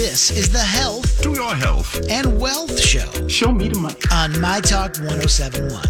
This is the Health To your health. and Wealth Show Show me the money. on My Talk 1071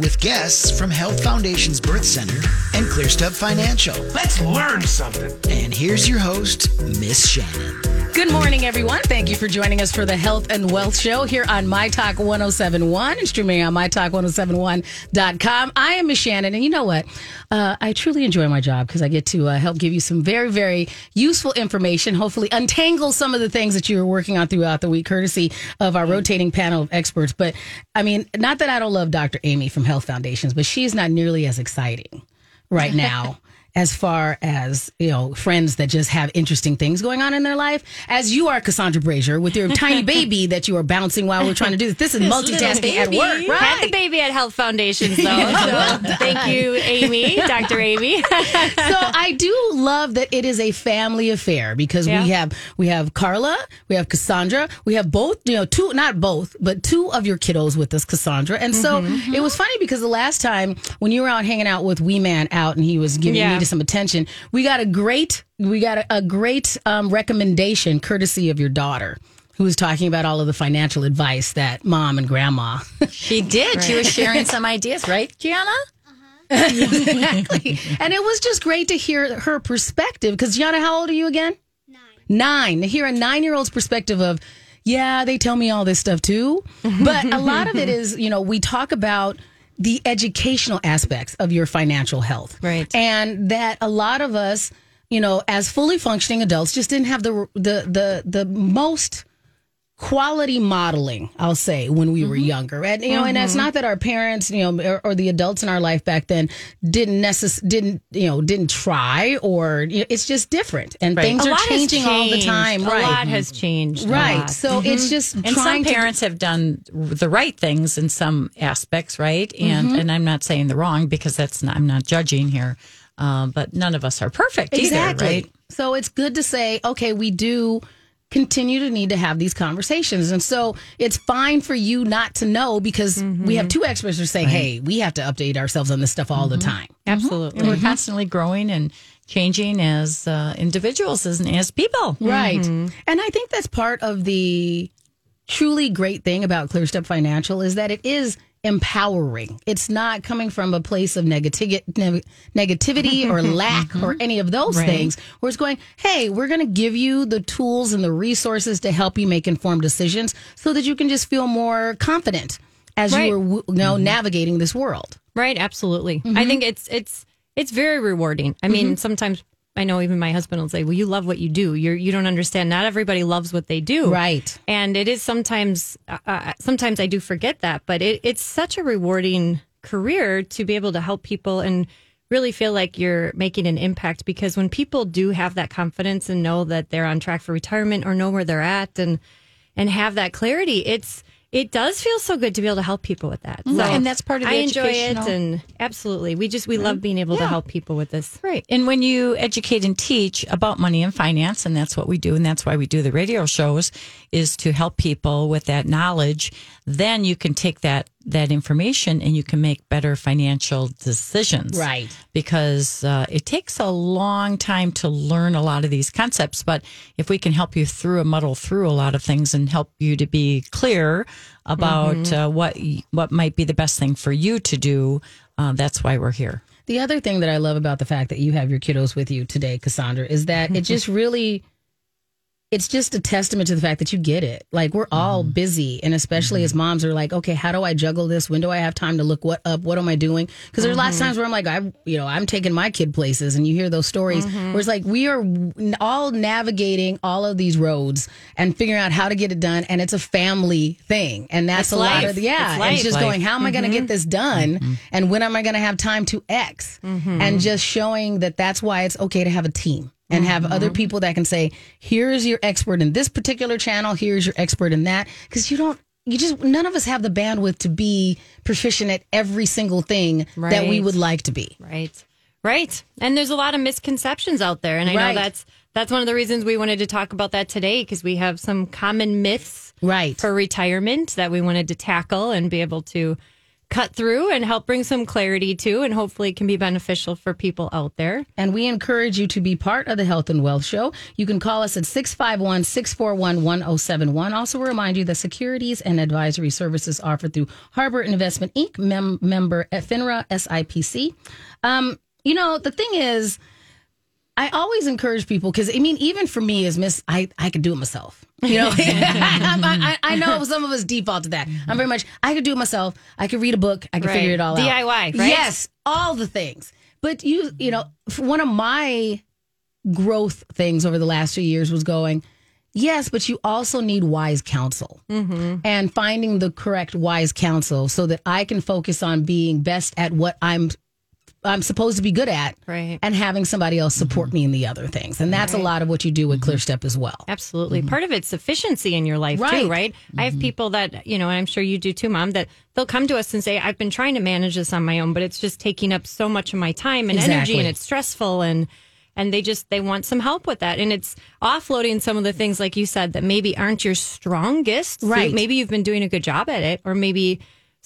with guests from Health Foundation's Birth Center and ClearStep Financial. Let's learn something. And here's your host, Miss Shannan. Good morning, everyone. Thank you for joining us for the Health and Wealth Show here on My Talk 1071 and streaming on MyTalk1071.com. I am Miss Shannan, and you know what? Uh, I truly enjoy my job because I get to uh, help give you some very, very useful information, hopefully untangle some of the things that you were working on throughout the week, courtesy of our rotating panel of experts. But I mean, not that I don't love Dr. Amy from Health Foundations, but she's not nearly as exciting right now. As far as you know, friends that just have interesting things going on in their life, as you are, Cassandra Brashier, with your tiny baby that you are bouncing while we're trying to do this. This is multitasking at work, right? Had the baby at Health Foundations, though. So thank you, Amy, Dr. Amy. so I do love that it is a family affair because Yeah. we have we have Carla, we have Cassandra, we have both, you know, two not both, but two of your kiddos with us, Cassandra. And so Mm-hmm. it was funny because the last time when you were out hanging out with Wee Man out and he was giving Yeah. Needed some attention, we got a great we got a, a great um, recommendation courtesy of your daughter. Who was talking about all of the financial advice that mom and grandma She did. She was sharing some ideas, right, Gianna? exactly. and it was just great to hear her perspective. Because Gianna, how old are you again? Nine. Nine. To hear a nine-year-old's perspective of, yeah, they tell me all this stuff too. But a lot of it is, you know, we talk about the educational aspects of your financial health, Right. And that a lot of us, you know, as fully functioning adults, just didn't have the the the the most quality modeling i'll say when we were mm-hmm. younger. And you know and it's mm-hmm. not that our parents you know or, or the adults in our life back then didn't necess- didn't you know didn't try or you know, it's just different. And things A are changing all the time. A right. lot has changed. right. so it's mm-hmm. just And trying some to parents have done the right things in some aspects, right? And and I'm not saying the wrong because that's not, I'm not judging here. Um, but none of us are perfect exactly. either, right? so it's good to say okay we do continue to need to have these conversations. And so it's fine for you not to know because we have mm-hmm. two experts who are saying hey we have to update ourselves on this stuff all the mm-hmm. time. Mm-hmm. Absolutely. And we're constantly growing and changing as uh, individuals and as people. Right. And I think that's part of the truly great thing about ClearStep Financial is that it is empowering. It's not coming from a place of negati- neg- negativity or mm-hmm. lack or mm-hmm. any of those things. Where it's going, hey, we're going to give you the tools and the resources to help you make informed decisions so that you can just feel more confident as Right. you are you know, mm-hmm. navigating this world. Right, absolutely. Mm-hmm. I think it's it's it's very rewarding. I mean, sometimes I know even my husband will say, "Well, you love what you do. You're you don't understand. Not everybody loves what they do." Right. And it is sometimes uh, uh, sometimes I do forget that, but it, it's such a rewarding career to be able to help people and really feel like you're making an impact because when people do have that confidence and know that they're on track for retirement or know where they're at and and have that clarity, it's it does feel so good to be able to help people with that. So And that's part of the I enjoy it educational- and absolutely. We just we love being able to help people with this. Right. And when you educate and teach about money and finance, and that's what we do, and that's why we do the radio shows, is to help people with that knowledge, then you can take that that information and you can make better financial decisions. Right. Because uh, it takes a long time to learn a lot of these concepts, but if we can help you through a muddle through a lot of things and help you to be clear about uh, what what might be the best thing for you to do, uh, that's why we're here. The other thing that I love about the fact that you have your kiddos with you today, Cassandra, is that it just really it's just a testament to the fact that you get it. Like we're all mm-hmm. busy, and especially as mm-hmm. moms are like, okay, how do I juggle this? When do I have time to look what up? What am I doing? Because there's lots of mm-hmm. times where I'm like, I, you know, I'm taking my kid places, and you hear those stories where it's like we are all navigating all of these roads and figuring out how to get it done, and it's a family thing, and that's It's a lot life. of yeah, It's it's just Life. going, how am I going to get this done, and when am I going to have time to X, and just showing that that's why it's okay to have a team and have other mm-hmm. people that can say, here's your expert in this particular channel, here's your expert in that. Because you don't, you just, none of us have the bandwidth to be proficient at every single thing that we would like to be. Right. Right. And there's a lot of misconceptions out there. And I Right. know that's that's one of the reasons we wanted to talk about that today because we have some common myths Right. for retirement that we wanted to tackle and be able to cut through and help bring some clarity to, and hopefully it can be beneficial for people out there. And we encourage you to be part of the Health and Wealth Show. You can call us at 651 641 1071. Also, remind you that securities and advisory services offered through Harbor Investment Inc., mem- member at FINRA SIPC. Um, you know, the thing is, I always encourage people because I mean, even for me as Miss, I I could do it myself. You know, I, I, I know some of us default to that. I'm very much I could do it myself. I could read a book. I could Right. figure it all out. DIY, right? Yes, all the things. But you, you know, one of my growth things over the last few years was going. Yes, but you also need wise counsel mm-hmm. and finding the correct wise counsel so that I can focus on being best at what I'm I'm supposed to be good at, Right. And having somebody else support mm-hmm. me in the other things, and that's a lot of what you do with mm-hmm. ClearStep as well. Absolutely. Mm-hmm. Part of it's efficiency in your life Right. too, right? I have people that, you know, and I'm sure you do too, mom, that they'll come to us and say, I've been trying to manage this on my own, but it's just taking up so much of my time and energy and it's stressful and and they just they want some help with that. And it's offloading some of the things like you said that maybe aren't your strongest. So Right. maybe you've been doing a good job at it or maybe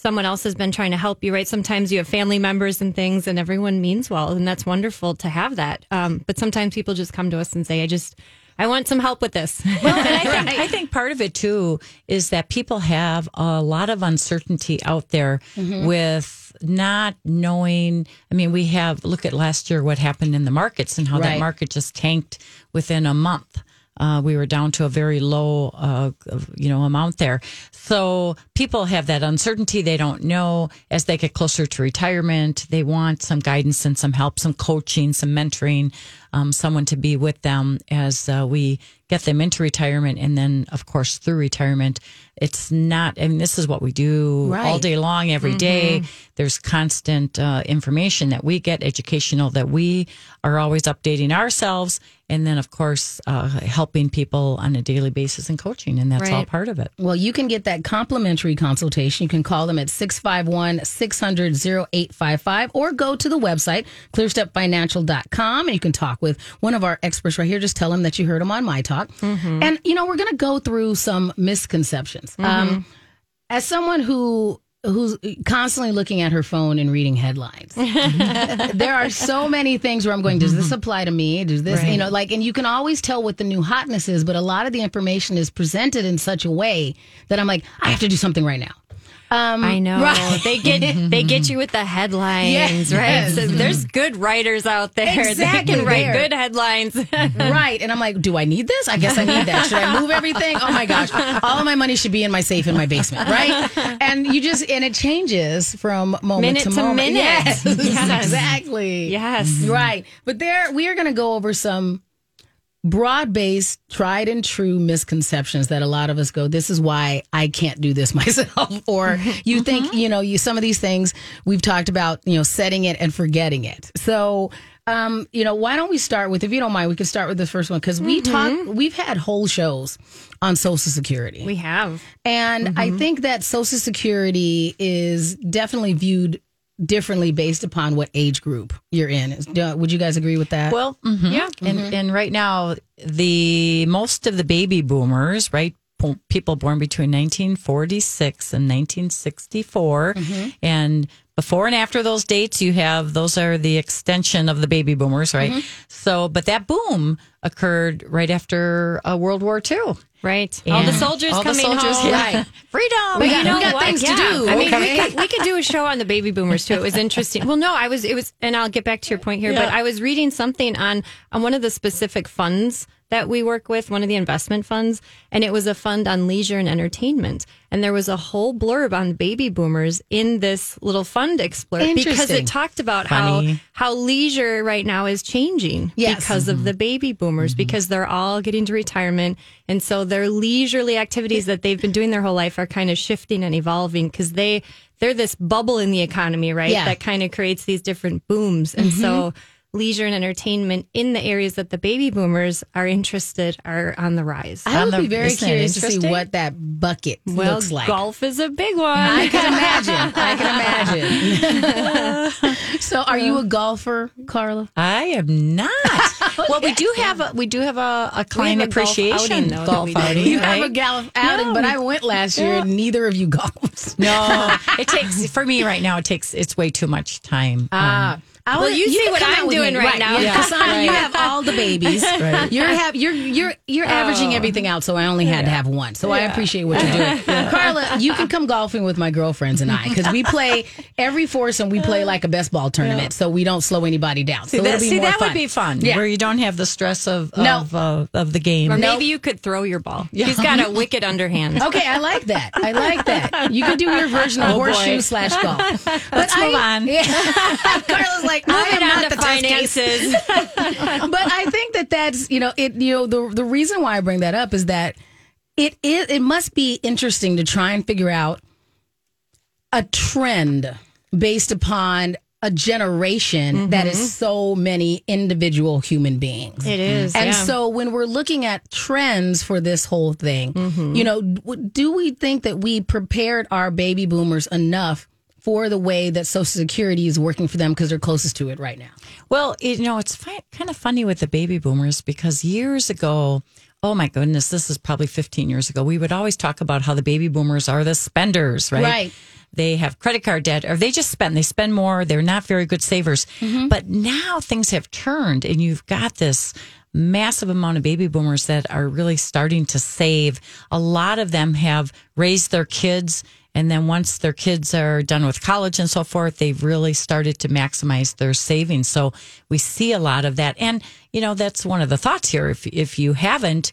someone else has been trying to help you, right? Sometimes you have family members and things, and everyone means well, and that's wonderful to have that. Um, but sometimes people just come to us and say, "I just, I want some help with this." Well, and I think, I think part of it too is that people have a lot of uncertainty out there with not knowing. I mean, we have look at last year what happened in the markets and how that market just tanked within a month. Uh, we were down to a very low, uh, you know, amount there. So people have that uncertainty. They don't know as they get closer to retirement. They want some guidance and some help, some coaching, some mentoring, um, someone to be with them as uh, we get them into retirement, and then, of course, through retirement. It's not. I mean, this is what we do Right. all day long, every day. There's constant uh, information that we get, educational that we are always updating ourselves, and then, of course, uh, helping people on a daily basis and coaching, and that's all part of it. Well, you can get that complimentary consultation. You can call them at 651 600 0855 or go to the website, clearstepfinancial.com, and you can talk with one of our experts right here. Just tell them that you heard him on My Talk. Mm-hmm. And, you know, we're going to go through some misconceptions. Mm-hmm. Um, as someone who who's constantly looking at her phone and reading headlines. there are so many things where I'm going, does this mm-hmm. apply to me? Does this, you know, like, and you can always tell what the new hotness is, but a lot of the information is presented in such a way that I'm like, I have to do something right now. Um, I know Right. they get they get you with the headlines, Yes. right? So there's good writers out there Exactly that can write there. good headlines. right. And I'm like, do I need this? I guess I need that. Should I move everything? Oh my gosh. All of my money should be in my safe in my basement, right? And you just, and it changes from moment Minute to, to moment. minute. Yes, Yes. exactly. yes, Right. But there, we are going to go over some broad based, tried and true misconceptions that a lot of us go, this is why I can't do this myself. or mm-hmm. you think, mm-hmm. you know, you, some of these things we've talked about, you know, setting it and forgetting it. So, um, you know, why don't we start with, if you don't mind, we could start with the first one because we mm-hmm. talk, we've had whole shows on Social Security. we have. And I think that Social Security is definitely viewed differently based upon what age group you're in. Would you guys agree with that? Well, mhm. Yeah. and and right now the most of the baby boomers, right? People born between 1946 and 1964, and before and after those dates, you have those are the extension of the baby boomers, right? So, but that boom occurred right after uh, World War II. Right. All the soldiers all the coming soldiers, home. yeah. freedom. We But got- you know we got what? things to do, I mean, we could, we could do a show on the baby boomers too. It was interesting. Well, no, I was. It was, and I'll get back to your point here. But I was reading something on on one of the specific funds that we work with, one of the investment funds, and it was a fund on leisure and entertainment. And there was a whole blurb on baby boomers in this little fund explorer because it talked about Funny. how how leisure right now is changing Yes. because of mm-hmm. the baby boomers mm-hmm. because they're all getting to retirement and so their leisurely activities that they've been doing their whole life are kind of shifting and evolving because they they're this bubble in the economy right Yeah. that kind of creates these different booms and so mm-hmm. Leisure and entertainment in the areas that the baby boomers are interested are on the rise. I would be very curious to see what that bucket well, looks like. golf is a big one. I can imagine. I can imagine. so, are you a golfer, Carla? I am not. well, we do have a we do have a, a client have a golf appreciation outing, though, golf outing. You right? have a golf outing, but I went last year, and neither of you golfed. No, it takes for me right now. It takes it's way too much time. Ah. Um, I Well, would- you see what I'm doing me. right now. Yeah, Yeah. Cassandra, you have all the babies. Right. You're have you're you're you're averaging everything out, so I only had to have one. So I appreciate what you're doing, Carla. You can come golfing with my girlfriends and I because we play every foursome. We play like a best ball tournament, so we don't slow anybody down. So see, that, be see, more that fun. would be fun, Yeah. where you don't have the stress of No. of, uh, of the game. or maybe you could throw your ball. He's got a wicked underhand. Okay, I like that. I like that. You can do your version of Oh, boy. horseshoe slash golf. But Let's move on. Yeah. Carla's like, I Moving am not the finances. but I think that that's you know it you know the the reason why I bring that up is that it is it must be interesting to try and figure out a trend based upon a generation that is so many individual human beings. It is, And yeah. so when we're looking at trends for this whole thing, Mm-hmm. you know, do we think that we prepared our baby boomers enough for the way that Social Security is working for them because they're closest to it right now? Well, you know, it's fi- kind of funny with the baby boomers because years ago, oh my goodness, this is probably 15 years ago, we would always talk about how the baby boomers are the spenders, right? Right. They have credit card debt or they just spend, they spend more. They're not very good savers. Mm-hmm. But now things have turned and you've got this massive amount of baby boomers that are really starting to save. A lot of them have raised their kids and then once their kids are done with college and so forth, they've really started to maximize their savings. So we see a lot of that. And, you know, that's one of the thoughts here. If, if you haven't,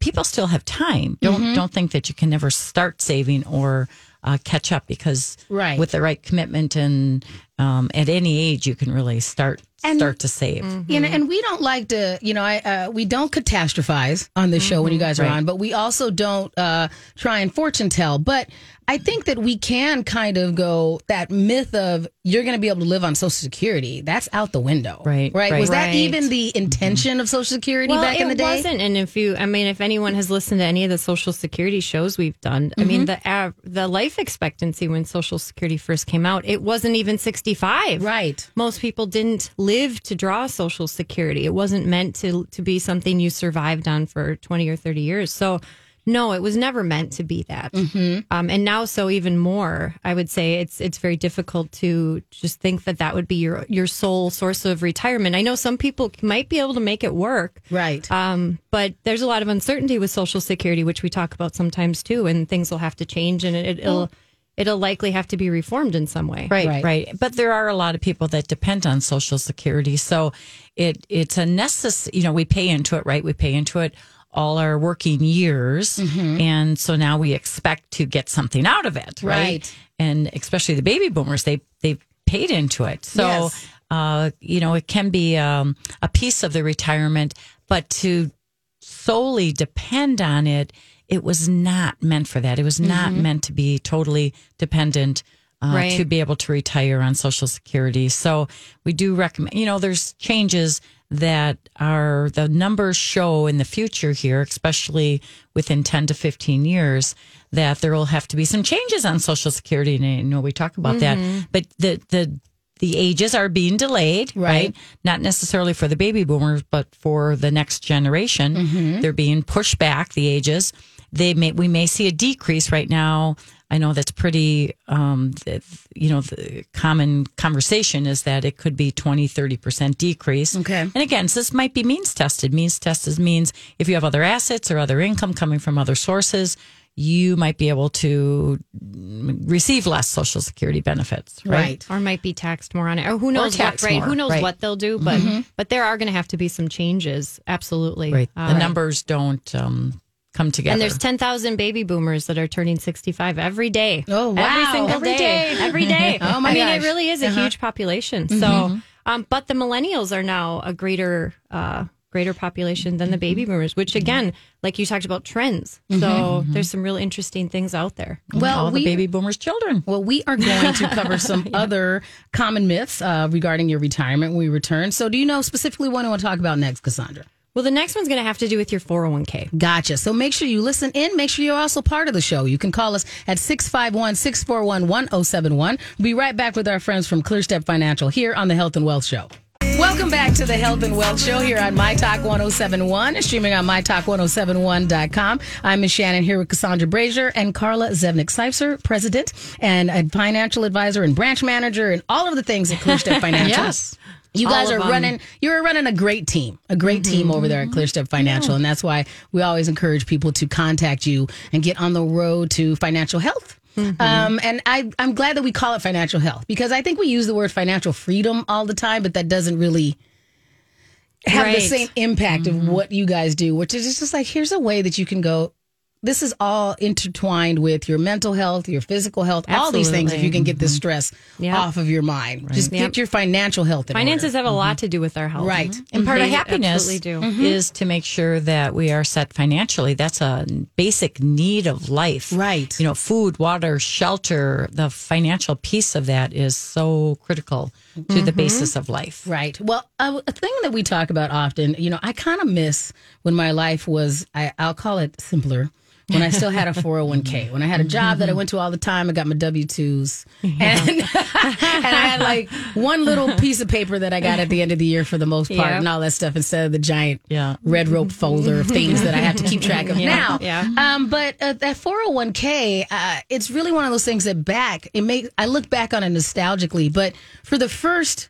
people still have time. Don't, Mm-hmm. don't think that you can never start saving or uh, catch up because Right. with the right commitment and um, at any age, you can really start, And- start to save. You know, and we don't like to, you know, I uh, we don't catastrophize on this show when you guys are Right. on, but we also don't uh, try and fortune tell. But I think that we can kind of go that myth of you're going to be able to live on Social Security. That's out the window, Right, Right? right. Was that Right. even the intention of Social Security well, back in the day? It wasn't. And if you, I mean, if anyone has listened to any of the Social Security shows we've done, I mean, the av- the life expectancy when Social Security first came out, it wasn't even sixty five. Right. Most people didn't live to draw Social Security. It wasn't meant to to be something you survived on for twenty or thirty years. So. No, it was never meant to be that. Um, and now, so even more, I would say it's it's very difficult to just think that that would be your your sole source of retirement. I know some people might be able to make it work, Right. um, but there's a lot of uncertainty with Social Security, which we talk about sometimes too, and things will have to change, and it, it'll it'll likely have to be reformed in some way. Right, Right. right, But there are a lot of people that depend on Social Security, so it it's a necessary. You know, we pay into it, right? We pay into it all our working years, Mm-hmm. and so now we expect to get something out of it, right? Right. And especially the baby boomers, they they paid into it, so Yes. uh, you know it can be um, a piece of the retirement, but to solely depend on it, it was not meant for that. It was not meant to be totally dependent uh, Right. to be able to retire on Social Security. So we do recommend, you know, there's changes that are the numbers show in the future here, especially within 10 to 15 years, that there will have to be some changes on Social Security. And I know we talk about that, but the, the, the ages are being delayed, right. Right. Not necessarily for the baby boomers, but for the next generation. They're being pushed back, the ages. They may, we may see a decrease right now. I know that's pretty, um, you know, the common conversation is that it could be 20, 30% decrease. Okay. And again, so this might be means tested. Means tested means if you have other assets or other income coming from other sources, you might be able to receive less Social Security benefits. Right. Right. Or might be taxed more on it, or who knows taxed what? Right? more, Who knows right. what they'll do? But but there are going to have to be some changes. Absolutely. Right. Uh, the numbers don't um, come together. And there's 10,000 baby boomers that are turning 65 every day. Oh, wow. Every single Every day. day. Every day. Oh, my I mean, gosh. it really is a huge population. So, um, but the millennials are now a greater, uh, greater population than the baby mm-hmm. boomers, which mm-hmm. again, like you talked about trends. Mm-hmm. So there's some real interesting things out there. Well, all the baby boomers' children. Well, we are going to cover some other common myths uh, regarding your retirement when we return. So, do you know specifically what I want to talk about next, Cassandra? Well, the next one's going to have to do with your 401k. Gotcha. So make sure you listen in. Make sure you're also part of the show. You can call us at 651 641 1071. We'll be right back with our friends from ClearStep Financial here on the Health and Wealth Show. Welcome back to the Health and Wealth Show here on My Talk 1071 and streaming on MyTalk1071.com. I'm Ms. Shannan here with Cassandra Brashier and Carla Zevnik Seufzer, president and a financial advisor and branch manager and all of the things at ClearStep Financial. Yes. You guys are running. You're running a great team, a great team over there at ClearStep Financial, and that's why we always encourage people to contact you and get on the road to financial health. Um, and I, I'm glad that we call it financial health because I think we use the word financial freedom all the time, but that doesn't really have the same impact of what you guys do, which is just like here's a way that you can go. This is all intertwined with your mental health, your physical health, all these things. If you can get this mm-hmm. stress Yep. off of your mind, just Yep. get your financial health. In Finances order. have a mm-hmm. lot to do with our health. right. Mm-hmm. And part of They happiness absolutely do. is to make sure that we are set financially. That's a basic need of life. Right. You know, food, water, shelter, the financial piece of that is so critical to the basis of life. Right. Well, a, a thing that we talk about often, you know, I kind of miss when my life was, I, I'll call it simpler. When I still had a 401k, when I had a job that I went to all the time, I got my W 2s. And, and I had like one little piece of paper that I got at the end of the year for the most part Yeah. and all that stuff instead of the giant Yeah. red rope folder of things that I have to keep track of now. yeah. Um, but uh, that 401k, uh, it's really one of those things that back, it makes, I look back on it nostalgically, but for the first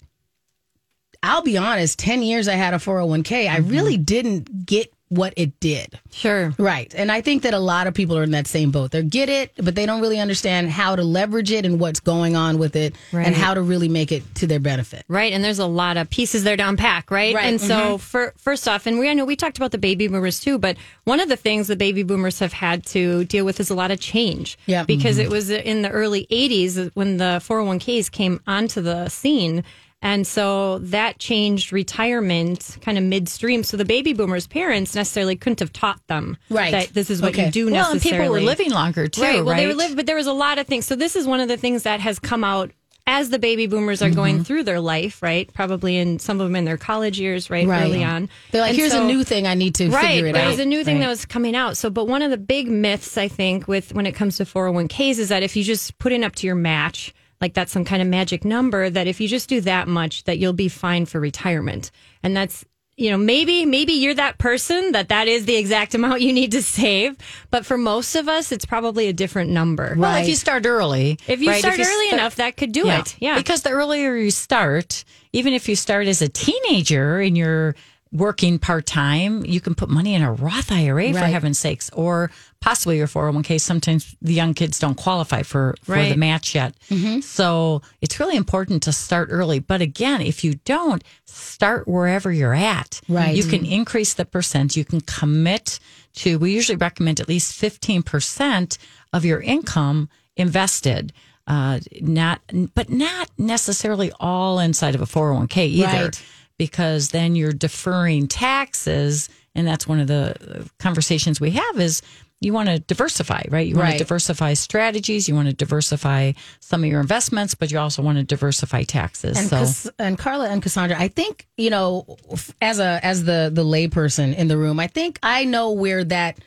I'll be honest, 10 years I had a 401k, I really didn't get what it did. Sure. Right. And I think that a lot of people are in that same boat. They get it, but they don't really understand how to leverage it and what's going on with it Right. and how to really make it to their benefit. Right, and there's a lot of pieces there to unpack, right? Right, And so, mm-hmm. for, first off, and we I know we talked about the baby boomers too, but one of the things the baby boomers have had to deal with is a lot of change. Yeah. because mm-hmm. it was in the early '80s when the 401ks came onto the scene. And so that changed retirement kind of midstream. So the baby boomers' parents necessarily couldn't have taught them Right. that this is what Okay. you do Well, and people were living longer too, right. right? Well, they were living, but there was a lot of things. So this is one of the things that has come out as the baby boomers are Mm-hmm. going through their life, right? Probably in some of them in their college years, right, early on. They're like, And here's so- a new thing I need to Right, figure it there out. was a new thing Right. that was coming out. So, but one of the big myths I think with when it comes to 401ks is that if you just put in up to your match, like that's some kind of magic number, that if you just do that much, that you'll be fine for retirement. And that's you know maybe maybe you're that person that that is the exact amount you need to save. But for most of us it's probably a different number. Well, if you start early, if you right, start early start- enough that could do it. Yeah. Because the earlier you start, even if you start as a teenager and you're working part time, you can put money in a Roth IRA for heaven's sakes, or possibly your 401k. Sometimes the young kids don't qualify for, for the match yet. So it's really important to start early. But again, if you don't, start wherever you're at. Right. You can increase the percent. You can commit to, we usually recommend at least 15% of your income invested. Uh, not, but not necessarily all inside of a 401k either, Right. because then you're deferring taxes. And that's one of the conversations we have is you want to diversify, right? You want Right. to diversify strategies. You want to diversify some of your investments, but you also want to diversify taxes. And, so and Carla and Cassandra, I think you know, as a as the the layperson in the room, I think I know where that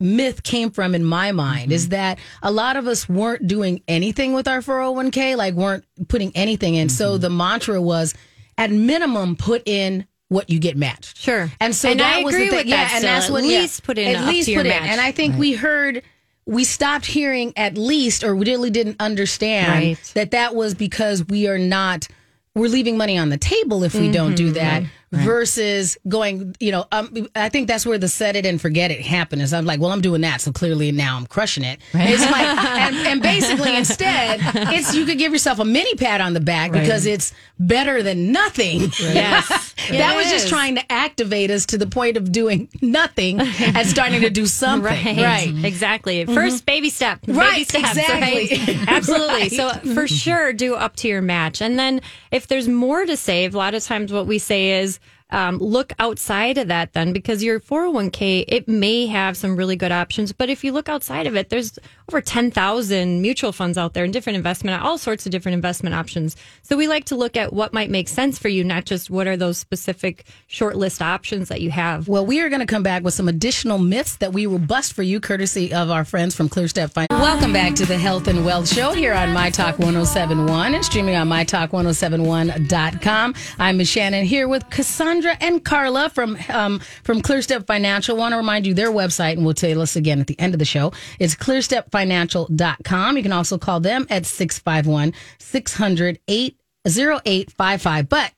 myth came from in my mind is mm-hmm. that a lot of us weren't doing anything with our 401k, like weren't putting anything in. So mm-hmm. the mantra was, at minimum, put in what you get matched. Sure. And so And that I was agree the thing. with yeah, that and that's At what yeah. least put in at least put in. match. And I think we heard we stopped hearing at least or we really didn't understand Right. that that was because we are not we're leaving money on the table if we don't do mm-hmm. that versus going you know um, i think that's where the set it and forget it happened is i'm like well i'm doing that so clearly now i'm crushing it it's like and, and basically instead it's you could give yourself a mini pat on the back because it's better than nothing Yes. that was just trying to activate us to the point of doing nothing and starting to do something Right. right Exactly. 1st baby step. Baby Right, steps, exactly. right? Absolutely. Right. So for sure, do up to your match. And then if there's more to save, a lot of times what we say is, um, look outside of that then because your 401k it may have some really good options but if you look outside of it there's over 10,000 mutual funds out there and different investment all sorts of different investment options so we like to look at what might make sense for you not just what are those specific short list options that you have Well, we are going to come back with some additional myths that we will bust for you, courtesy of our friends from ClearStep Finance. Welcome back to the Health and Wealth Show here on My Talk 1071 and streaming on MyTalk1071.com. I'm Ms. Shannan here with Cassandra and Carla from um, from ClearStep Financial. want to remind you their website, and we'll tell us again at the end of the show. It's ClearStepFinancial.com. You can also call them at 651 600 0855. But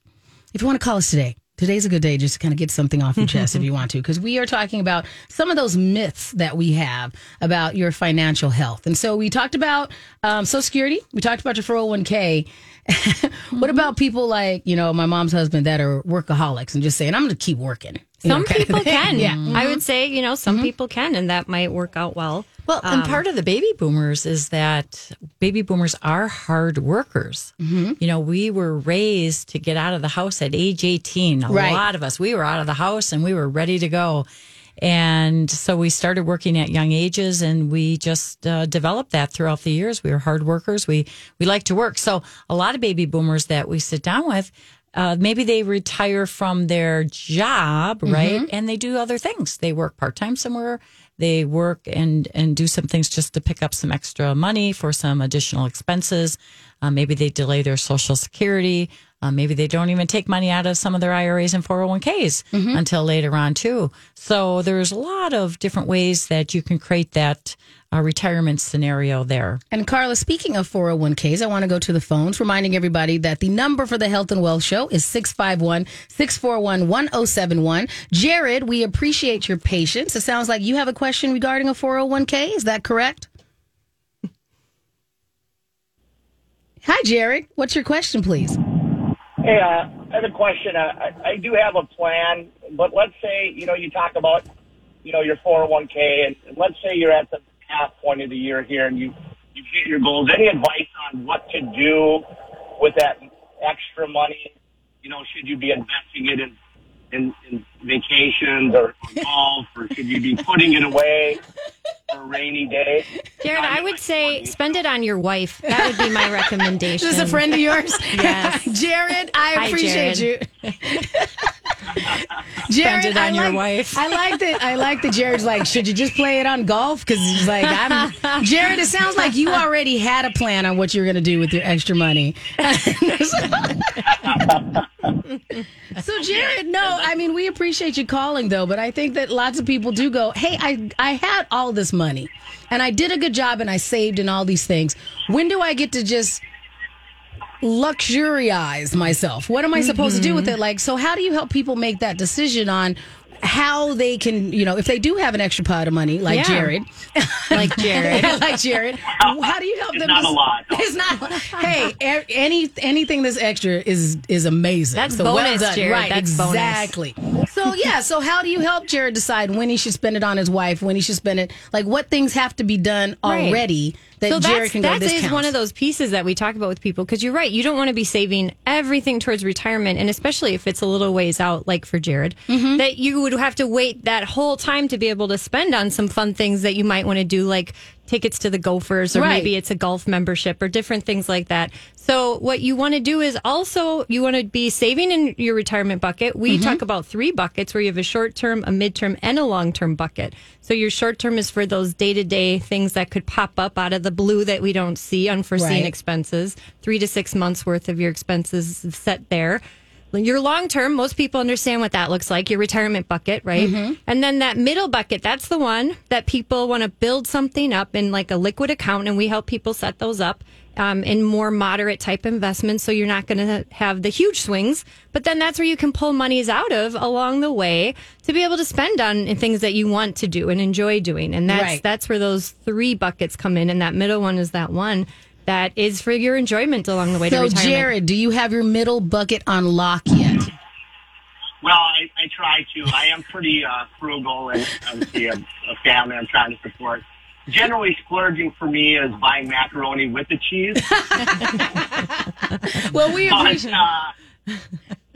if you want to call us today, today's a good day just to kind of get something off your chest if you want to, because we are talking about some of those myths that we have about your financial health. And so we talked about um, Social Security, we talked about your 401k. what about people like, you know, my mom's husband that are workaholics and just saying, I'm going to keep working? You know, some people can Yeah. Mm-hmm. i would say you know some people can and that might work out well Well, and part of the baby boomers is that baby boomers are hard workers. Mm-hmm. You know, we were raised to get out of the house at age 18. A Right. lot of us, we were out of the house and we were ready to go. And so we started working at young ages and we just uh, developed that throughout the years. We were hard workers. We, we like to work. So a lot of baby boomers that we sit down with, uh, maybe they retire from their job, right? And they do other things. They work part time somewhere. They work and and do some things just to pick up some extra money for some additional expenses. Uh, maybe they delay their social security. Uh, maybe they don't even take money out of some of their IRAs and 401ks until later on too. So there's a lot of different ways that you can create that uh, retirement scenario there. And Carla, speaking of 401ks, I want to go to the phones, reminding everybody that the number for the Health and Wealth Show is 651 641 1071. Jared, we appreciate your patience. It sounds like you have a question regarding a 401k. Is that correct? Hi, Jared. What's your question, please? Hey, uh, I have a question. Uh, I, I do have a plan, but let's say, you know, you talk about, you know, your 401k, and let's say you're at the half point of the year here and you, you hit your goals. Any advice on what to do with that extra money? You know, should you be investing it in, in, in vacations or, or golf, or should you be putting it away for a rainy day? Jared, I would say spend it on your wife. That would be my recommendation. Is this a friend of yours? Yes. Jared, I Hi, appreciate Jared. you. Jared, it on I your like, wife. I like that. I like that. Jared's like, should you just play it on golf? Because he's like, I'm. Jared, it sounds like you already had a plan on what you're going to do with your extra money. So, Jared, no, I mean, we appreciate you calling though, but I think that lots of people do go, hey, I I had all this money, and I did a good job, and I saved and all these things. When do I get to just luxurize myself. What am I supposed to do with mm-hmm. it? Like, so how do you help people make that decision on how they can, you know, if they do have an extra pot of money, like Yeah. Jared, like Jared. like Jared, oh, how do you help It's them? not dec- a lot. It's not. Hey, a- any anything that's extra is is amazing. That's so well bonus, done. Jared. Right, That's bonus. exactly. So yeah, so how do you help Jared decide when he should spend it on his wife, when he should spend it? Like, what things have to be done Right. already that so Jared can go? that is counts. one of those pieces that we talk about with people because you're right. You don't want to be saving everything towards retirement, and especially if it's a little ways out, like for Jared, Mm-hmm. that you would have to wait that whole time to be able to spend on some fun things that you might want to do, like tickets to the Gophers, or Right. maybe it's a golf membership, or different things like that. So what you want to do is also you want to be saving in your retirement bucket. We mm-hmm. talk about three buckets where you have a short term, a midterm, and a long term bucket. So your short term is for those day to day things that could pop up out of the blue that we don't see, unforeseen Right. expenses. Three to six months worth of your expenses set there. Your long term, most people understand what that looks like, your retirement bucket, right? And then that middle bucket, that's the one that people want to build something up in like a liquid account, and we help people set those up um, in more moderate type investments. So you're not going to have the huge swings, but then that's where you can pull monies out of along the way to be able to spend on things that you want to do and enjoy doing. And that's, Right. that's where those three buckets come in. And that middle one is that one that is for your enjoyment along the way to So, retirement. Jared, do you have your middle bucket on lock yet? Well, I, I try to. I am pretty uh, frugal and obviously a, a family I'm trying to support. Generally, splurging for me is buying macaroni with the cheese. Well, we But appreciate. uh,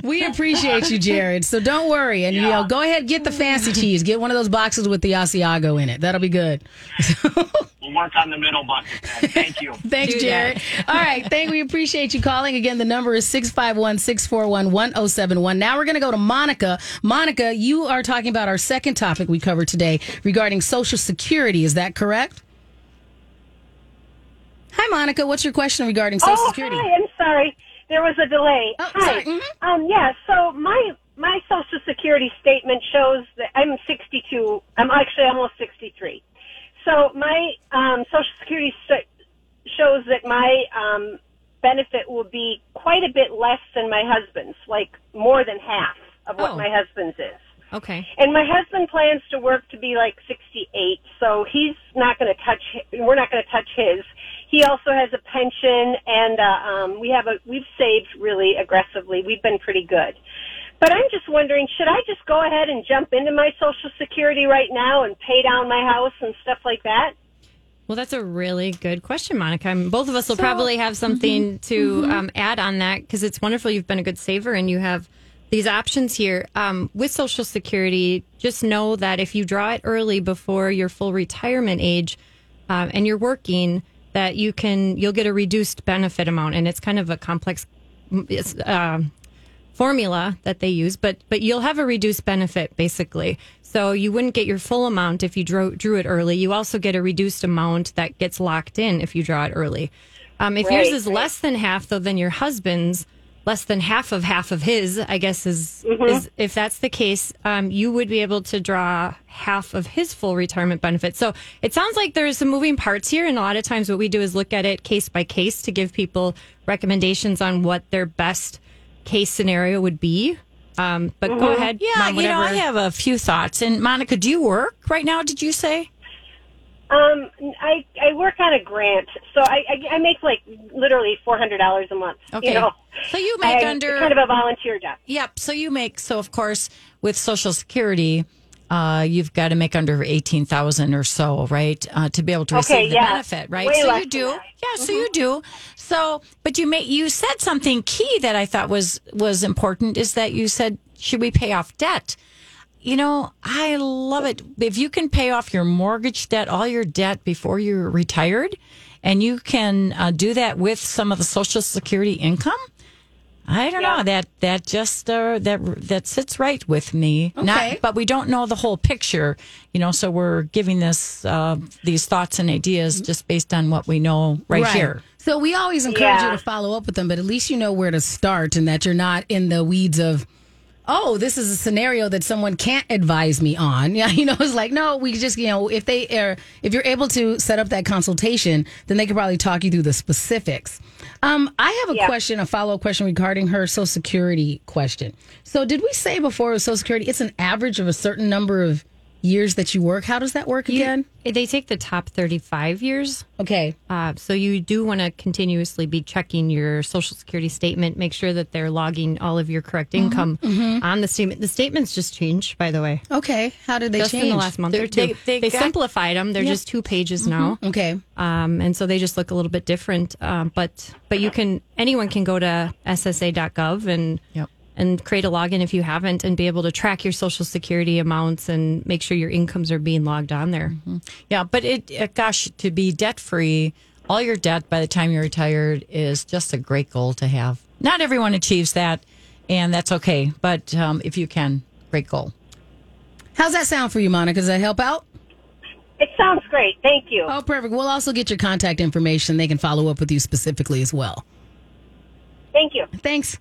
We appreciate you, Jared. So don't worry, and you know, go ahead get the fancy cheese. Get one of those boxes with the Asiago in it. That'll be good. We'll work on the middle bucket then. Thank you. Thanks, Do Jared. All right, thank. We appreciate you calling. Again, the number is 651-641-1071. Now we're going to go to Monica. Monica, you are talking about our second topic we covered today regarding Social Security. Is that correct? Hi, Monica. What's your question regarding Social oh, Security? hi. I'm sorry. There was a delay. Oh, hi. Mhm. Um, yeah. So my my Social Security statement shows that I'm 62. I'm actually almost 63. So my um, Social Security st- shows that my um, benefit will be quite a bit less than my husband's, like more than half of what Oh. my husband's is. Okay. And my husband plans to work to be like 68, so he's not going to touch. We're not going to touch his. He also has a pension, and uh, um, we have a. We've saved really aggressively. We've been pretty good. But I'm just wondering, should I just go ahead and jump into my Social Security right now and pay down my house and stuff like that? Well, that's a really good question, Monica. I mean, both of us will probably have something to Um, add on that because it's wonderful. You've been a good saver and you have these options here. Um, with Social Security, just know that if you draw it early before your full retirement age um, and you're working, that you can you'll get a reduced benefit amount, and it's kind of a complex. Um formula that they use, but but you'll have a reduced benefit basically. So you wouldn't get your full amount if you drew, drew it early. You also get a reduced amount that gets locked in if you draw it early. Um, if yours is right. less than half, though, than your husband's, less than half of half of his, I guess is, is if that's the case, um, you would be able to draw half of his full retirement benefit. So it sounds like there's some moving parts here, and a lot of times what we do is look at it case by case to give people recommendations on what their best case scenario would be. Um, but go ahead. Yeah, Mom, you know, I have a few thoughts. And Monica, do you work right now? Did you say? Um, I I work on a grant, so I I, I make like literally four hundred dollars a month. Okay. You know, So you make I- under- kind of a volunteer job. Yep. So you make so of course with Social Security, uh, you've got to make under eighteen thousand or so, right, uh, to be able to Okay, receive the yeah. benefit, right? Way so you do, yeah. So you do. So, but you may you said something key that I thought was was important is that you said should we pay off debt? You know, I love it. If you can pay off your mortgage debt, all your debt before you're retired, and you can uh, do that with some of the Social Security income, I don't know that that just uh, that that sits right with me. Okay. Not, but we don't know the whole picture, you know. So we're giving this uh, these thoughts and ideas just based on what we know right, here. So we always encourage Yeah. you to follow up with them, but at least you know where to start and that you're not in the weeds of, oh, this is a scenario that someone can't advise me on. Yeah, you know, it's like, no, we just, you know, if they are, if you're able to set up that consultation, then they could probably talk you through the specifics. Um, I have a Yeah. question, a follow up question regarding her Social Security question. So, did we say before Social Security, it's an average of a certain number of years that you work? How does that work again? They take the top 35 years. Okay. Uh, so you do want to continuously be checking your social security statement. Make sure that they're logging all of your correct income on the statement. The statements just changed, by the way, Okay. How did they just change? in the last month They're- or two. they- They, they got- simplified them. They're just two pages now, okay. um, and so they just look a little bit different. Um, but but you can anyone can go to SSA.gov and Yep. And create a login if you haven't, and be able to track your social security amounts and make sure your incomes are being logged on there. Yeah, but it, uh, gosh, to be debt free, all your debt by the time you're retired is just a great goal to have. Not everyone achieves that, and that's okay. But um, if you can, great goal. How's that sound for you, Monica? Does that help out? It sounds great. Thank you. Oh, perfect. We'll also get your contact information. They can follow up with you specifically as well. Thank you. Thanks.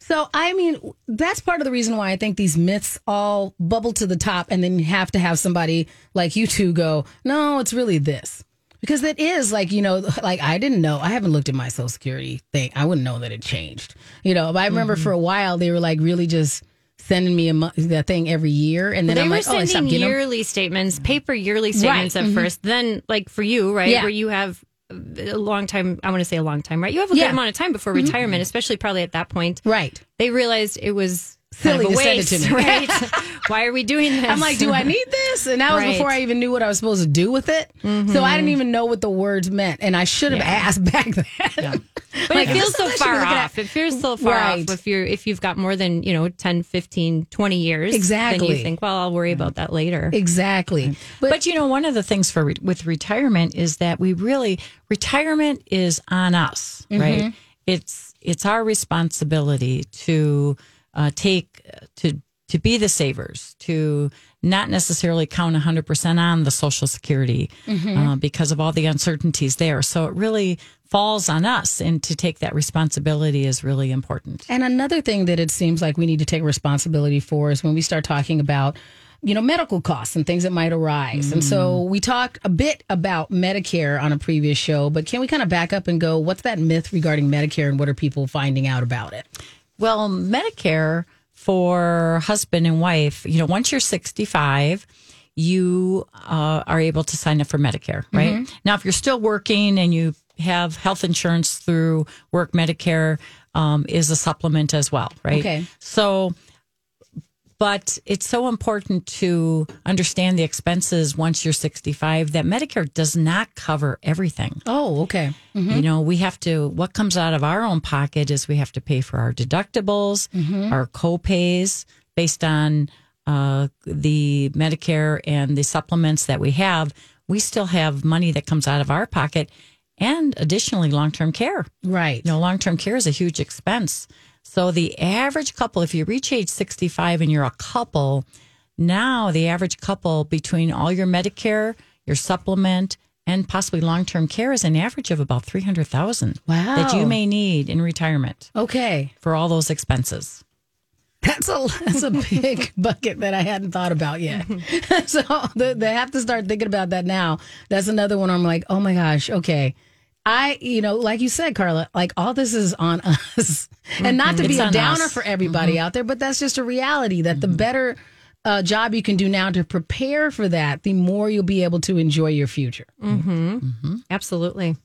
So, I mean, that's part of the reason why I think these myths all bubble to the top, and then you have to have somebody like you two go, no, it's really this. Because it is like, you know, like I didn't know, I haven't looked at my social security thing. I wouldn't know that it changed. You know, but I remember Mm-hmm. for a while they were like really just sending me a mo- that thing every year. And then they I'm were like, oh, I stopped sending getting them. yearly statements, paper yearly statements at first. Then, like for you, right, Yeah. where you have a long time. I want to say a long time, right? You have a Yeah. good amount of time before mm-hmm. retirement, especially probably at that point. Right. They realized it was silly kind of to a send it to waste, me. right? Why are we doing this? I'm like, do I need this? And that was Right. before I even knew what I was supposed to do with it. So I didn't even know what the words meant, and I should have asked back then. But Like, it feels so something I should be far off. It feels so far Right. off if you're if you've got more than, you know, 10, 15, 20 years. Then Exactly. you think, well, I'll worry about that later. Exactly. But, But, you know, one of the things for re- with retirement is that we really retirement is on us, right? It's it's our responsibility to uh, take to to be the savers, to not necessarily count 100% on the Social Security uh, because of all the uncertainties there. So it really falls on us, and to take that responsibility is really important. And another thing that it seems like we need to take responsibility for is when we start talking about, you know, medical costs and things that might arise. And so we talked a bit about Medicare on a previous show, but can we kind of back up and go, what's that myth regarding Medicare and what are people finding out about it? Well, Medicare for husband and wife, you know, once you're 65, you uh, are able to sign up for Medicare, right? Now, if you're still working and you have health insurance through work, Medicare um, is a supplement as well, right? Okay. So, but it's so important to understand the expenses once you're 65 that Medicare does not cover everything. Oh, okay. You know, we have to, what comes out of our own pocket is we have to pay for our deductibles, our co-pays based on uh, the Medicare and the supplements that we have. We still have money that comes out of our pocket and additionally long term care. Right. You know, long term care is a huge expense. So the average couple, if you reach age 65 and you're a couple, now the average couple between all your Medicare, your supplement, and possibly long term care is an average of about 300,000 Wow. that you may need in retirement Okay. for all those expenses. That's a that's a big bucket that I hadn't thought about yet. so they, they have to start thinking about that now. That's another one. I'm like, oh my gosh, okay. I, you know, like you said, Carla, like all this is on us, and not to mm-hmm. It's be a downer us. for everybody mm-hmm. out there, but that's just a reality. That the mm-hmm. better uh, job you can do now to prepare for that, the more you'll be able to enjoy your future. Absolutely.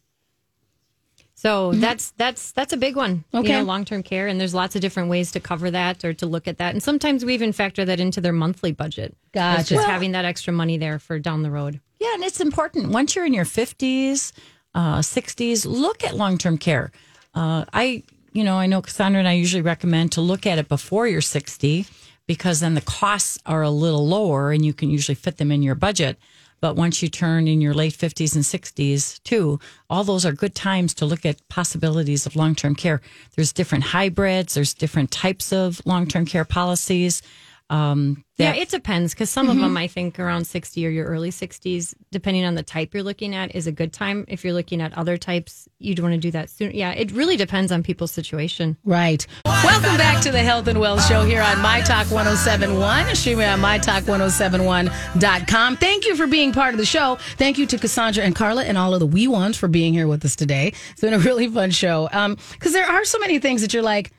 So that's that's that's a big one. Okay. You know, long term care, and there's lots of different ways to cover that or to look at that. And sometimes we even factor that into their monthly budget. Gotcha. It's just having that extra money there for down the road. Yeah, and it's important. Once you're in your 50s, uh, 60s, look at long term care. Uh, I, you know, I know Cassandra and I usually recommend to look at it before you're 60 because then the costs are a little lower and you can usually fit them in your budget. But once you turn in your late 50s and 60s, too, all those are good times to look at possibilities of long term care. There's different hybrids, there's different types of long term care policies. Um, Yeah, it depends because some of them I think around 60 or your early 60s, depending on the type you're looking at, is a good time. If you're looking at other types, you'd want to do that soon. Yeah, it really depends on people's situation. Right. Welcome back to the Health and Wealth Show here on My Talk 1071, and streaming on MyTalk1071.com. Thank you for being part of the show. Thank you to Cassandra and Carla and all of the wee ones for being here with us today. It's been a really fun show. Um, because there are so many things that you're like,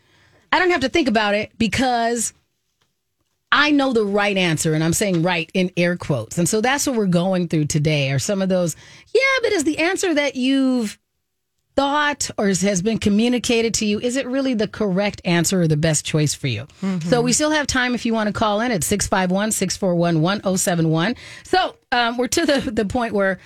I don't have to think about it because I know the right answer, and I'm saying right in air quotes. And so that's what we're going through today. Are some of those, yeah, but is the answer that you've thought or has been communicated to you, is it really the correct answer or the best choice for you? Mm-hmm. So we still have time if you want to call in at 651 641 1071. So um, we're to the, the point where,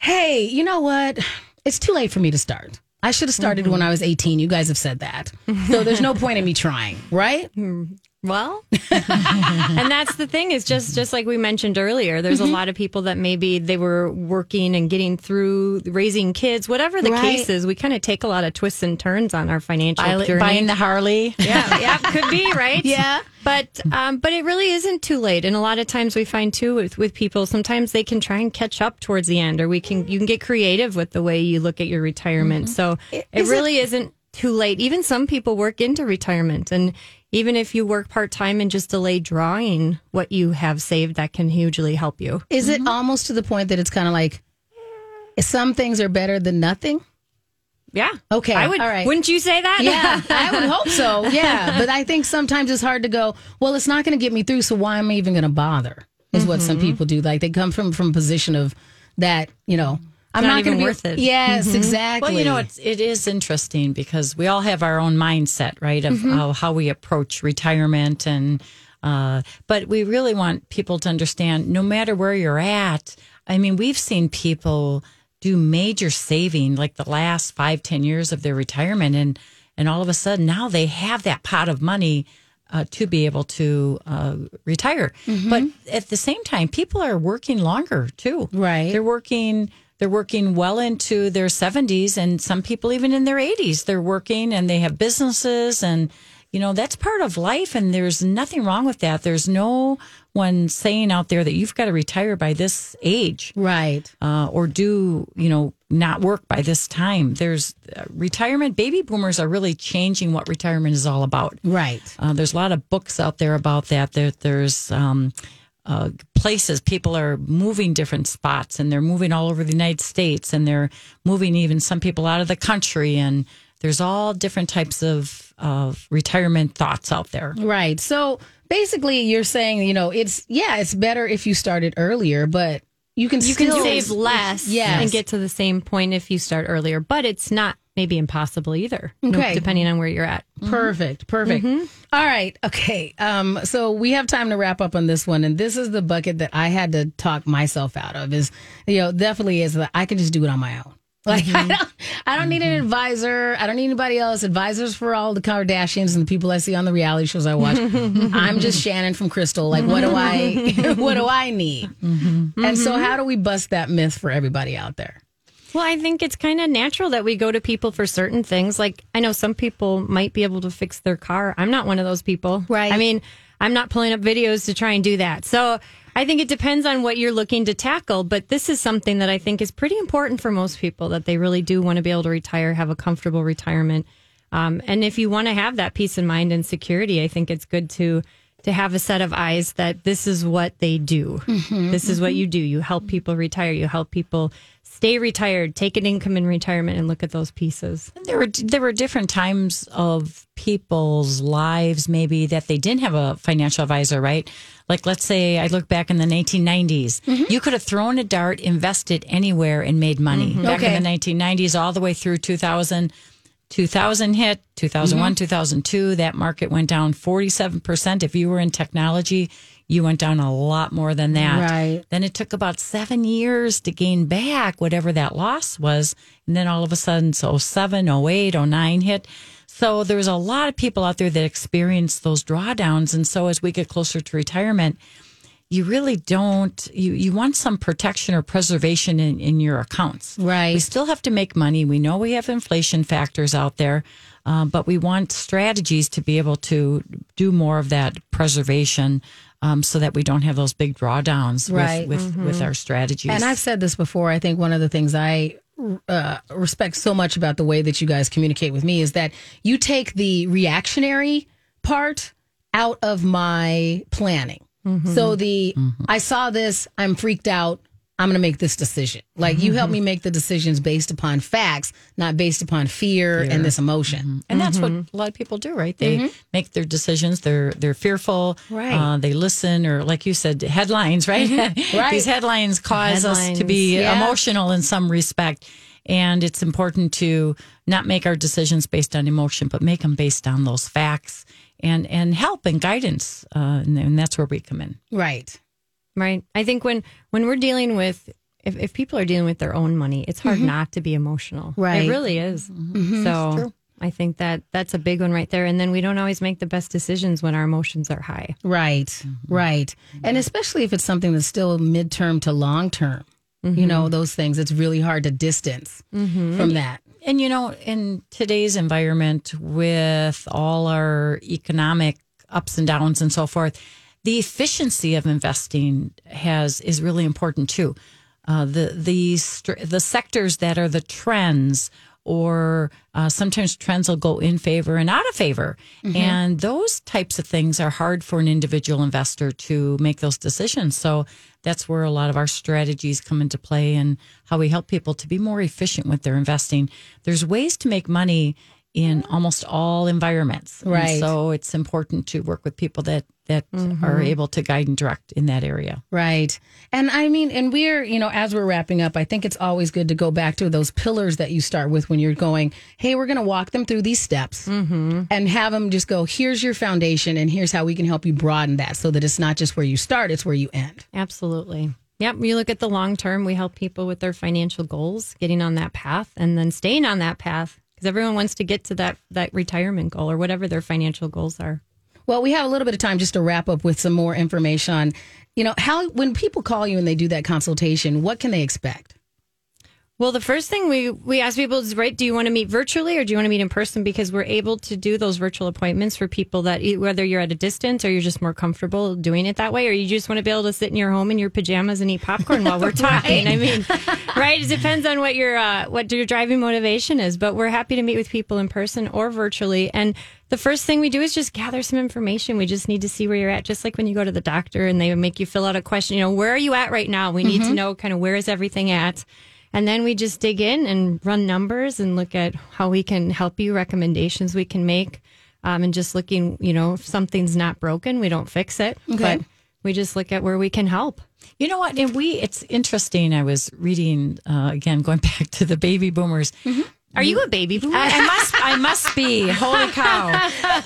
hey, you know what? It's too late for me to start. I should have started mm-hmm. when I was 18. You guys have said that. So there's no point in me trying, right? Mm-hmm. Well, and that's the thing is just just like we mentioned earlier. There's Mm-hmm. a lot of people that maybe they were working and getting through raising kids, whatever the Right. case is. We kind of take a lot of twists and turns on our financial Buy- journey. buying the Harley. yeah, yeah, could be right. Yeah. but um, but it really isn't too late. And a lot of times we find too with with people, sometimes they can try and catch up towards the end, or we can you can get creative with the way you look at your retirement. So it, Is it- really isn't too late. Even some people work into retirement, and even if you work part time and just delay drawing what you have saved, that can hugely help you. Is it mm-hmm. almost to the point that it's kind of like some things are better than nothing? Yeah. Okay, I would. all right. Wouldn't you say that? Yeah, I would hope so. Yeah, but I think sometimes it's hard to go. Well, it's not going to get me through, so why am I even going to bother? Is mm-hmm. what some people do. Like they come from from a position of that. You know, I'm not not, even going to be worth it. Yes, exactly. Well, you know, it's it is interesting because we all have our own mindset, right, of Mm-hmm. how, how we approach retirement, and uh, but we really want people to understand, no matter where you're at. I mean, we've seen people do major saving, like the last five, ten years of their retirement, and and all of a sudden now they have that pot of money. Uh, to be able to uh, retire, Mm-hmm. but at the same time, people are working longer too. Right. They're working they're working well into their 70s and some people even in their 80s they're working and they have businesses and you know that's part of life and there's nothing wrong with that there's no one saying out there that you've got to retire by this age right. uh, or do you know not work by this time there's uh, retirement baby boomers are really changing what retirement is all about Right. uh, there's a lot of books out there about that. There, there's um, uh, places people are moving different spots, and they're moving all over the United States, and they're moving even some people out of the country, and there's all different types of of retirement thoughts out there. Right. So basically, you're saying, you know, it's yeah, it's better if you started earlier, but you can You can save less Yes. and get to the same point if you start earlier, but it's not maybe impossible either, Okay. depending on where you're at. Perfect. Perfect. All right. Okay. Um, so we have time to wrap up on this one. And this is the bucket that I had to talk myself out of is, you know, definitely is that I can just do it on my own. Like I mm-hmm. don't, I don't need an mm-hmm. advisor. I don't need anybody else. Advisors for all the Kardashians and the people I see on the reality shows I watch. I'm just Shannan from Crystal. Like, what do I, what do I need? Mm-hmm. And so, how do we bust that myth for everybody out there? Well, I think it's kind of natural that we go to people for certain things. Like, I know some people might be able to fix their car. I'm not one of those people. Right. I mean, I'm not pulling up videos to try and do that. So I think it depends on what you're looking to tackle. But this is something that I think is pretty important for most people that they really do want to be able to retire, have a comfortable retirement. Um, and if you want to have that peace of mind and security, I think it's good to to have a set of eyes that this is what they do. This is what you do. You help people retire. You help people stay retired, take an income in retirement, and look at those pieces. There were there were different times of people's lives maybe that they didn't have a financial advisor, right? Like let's say I look back in the 1990s, mm-hmm. you could have thrown a dart, invested anywhere, and made money. Mm-hmm. Back Okay. in the 1990s, all the way through 2000. 2000 hit, 2001, mm-hmm. 2002, that market went down 47%. If you were in technology, you went down a lot more than that. Right. Then it took about seven years to gain back whatever that loss was. And then all of a sudden, so 07, 08, 09 hit. So there's a lot of people out there that experience those drawdowns. And so as we get closer to retirement, you really don't you, you want some protection or preservation in, in your accounts Right. we still have to make money we know we have inflation factors out there uh, but we want strategies to be able to do more of that preservation um, so that we don't have those big drawdowns Right. with with, with our strategies And I've said this before. I think one of the things I uh, respect so much about the way that you guys communicate with me is that you take the reactionary part out of my planning. So the I saw this, I'm freaked out. I'm going to make this decision. Like you help me make the decisions based upon facts, not based upon fear, and this emotion. And that's what a lot of people do, right? They make their decisions. They're they're fearful. Right. Uh, they listen, or like you said, headlines, right? Right. These headlines cause us to be yeah. emotional in some respect, and it's important to not make our decisions based on emotion, but make them based on those facts and and help and guidance. Uh, and, and that's where we come in. Right. Right. I think when when we're dealing with if, if people are dealing with their own money, it's hard mm-hmm. not to be emotional. Right. It really is. Mm-hmm. So I think that that's a big one right there. And then we don't always make the best decisions when our emotions are high. Right, mm-hmm. right. And especially if it's something that's still midterm to long term, you know, those things, it's really hard to distance from that. And you know, in today's environment, with all our economic ups and downs and so forth, the efficiency of investing has is really important too. Uh, the the the sectors that are the trends, or uh, sometimes trends will go in favor and out of favor, and those types of things are hard for an individual investor to make those decisions. So that's where a lot of our strategies come into play and how we help people to be more efficient with their investing. There's ways to make money in almost all environments. And Right. so it's important to work with people that that Mm-hmm. are able to guide and direct in that area. Right. And I mean, and we're, you know, as we're wrapping up, I think it's always good to go back to those pillars that you start with when you're going, hey, we're going to walk them through these steps and have them just go, here's your foundation and here's how we can help you broaden that so that it's not just where you start, it's where you end. Absolutely. Yep. You look at the long term, we help people with their financial goals, getting on that path and then staying on that path because everyone wants to get to that, that retirement goal or whatever their financial goals are. Well, we have a little bit of time just to wrap up with some more information on, you know, how, when people call you and they do that consultation, what can they expect? Well, the first thing we, we ask people is, right, do you want to meet virtually or do you want to meet in person? Because we're able to do those virtual appointments for people that, whether you're at a distance or you're just more comfortable doing it that way, or you just want to be able to sit in your home in your pajamas and eat popcorn while we're talking. I mean, right? It depends on what your, uh, what your driving motivation is, but we're happy to meet with people in person or virtually. And the first thing we do is just gather some information. We just need to see where you're at, just like when you go to the doctor and they make you fill out a question, you know, where are you at right now? We need to know kind of where is everything at. And then we just dig in and run numbers and look at how we can help you, recommendations we can make. Um, and just looking, you know, if something's not broken, we don't fix it. Okay. But we just look at where we can help. You know what? And we, it's interesting. I was reading uh, again, going back to the baby boomers. Are you a baby boomer? I, I must, I must be. Holy cow!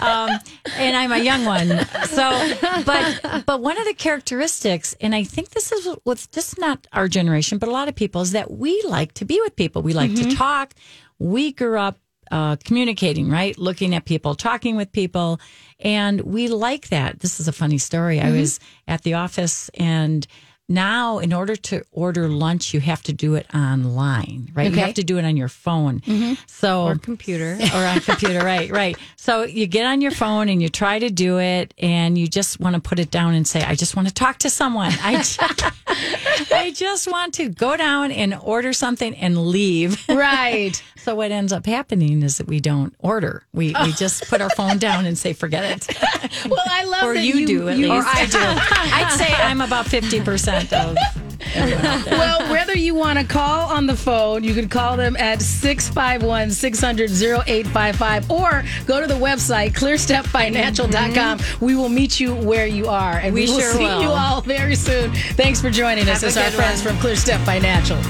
Um, and I'm a young one. So, but but one of the characteristics, and I think this is what's just not our generation, but a lot of people, is that we like to be with people. We like to talk. We grew up uh, communicating, right? Looking at people, talking with people, and we like that. This is a funny story. I was at the office and now in order to order lunch you have to do it online right? Okay. you have to do it on your phone. Mm-hmm. so or computer. Or on computer right right. So you get on your phone and you try to do it and you just want to put it down and say i just want to talk to someone. I just, I just want to go down and order something and leave. Right. So what ends up happening is that we don't order. We, oh. we just put our phone down and say forget it. Well i love or you, you, do at you, least. or i do. I'd say i'm about 50% well, whether you want to call on the phone, you can call them at 651 600 0855 or go to the website clearstepfinancial.com. Mm-hmm. We will meet you where you are and we, we will sure see will. you all very soon. Thanks for joining us as our friends one. from ClearStep Financial.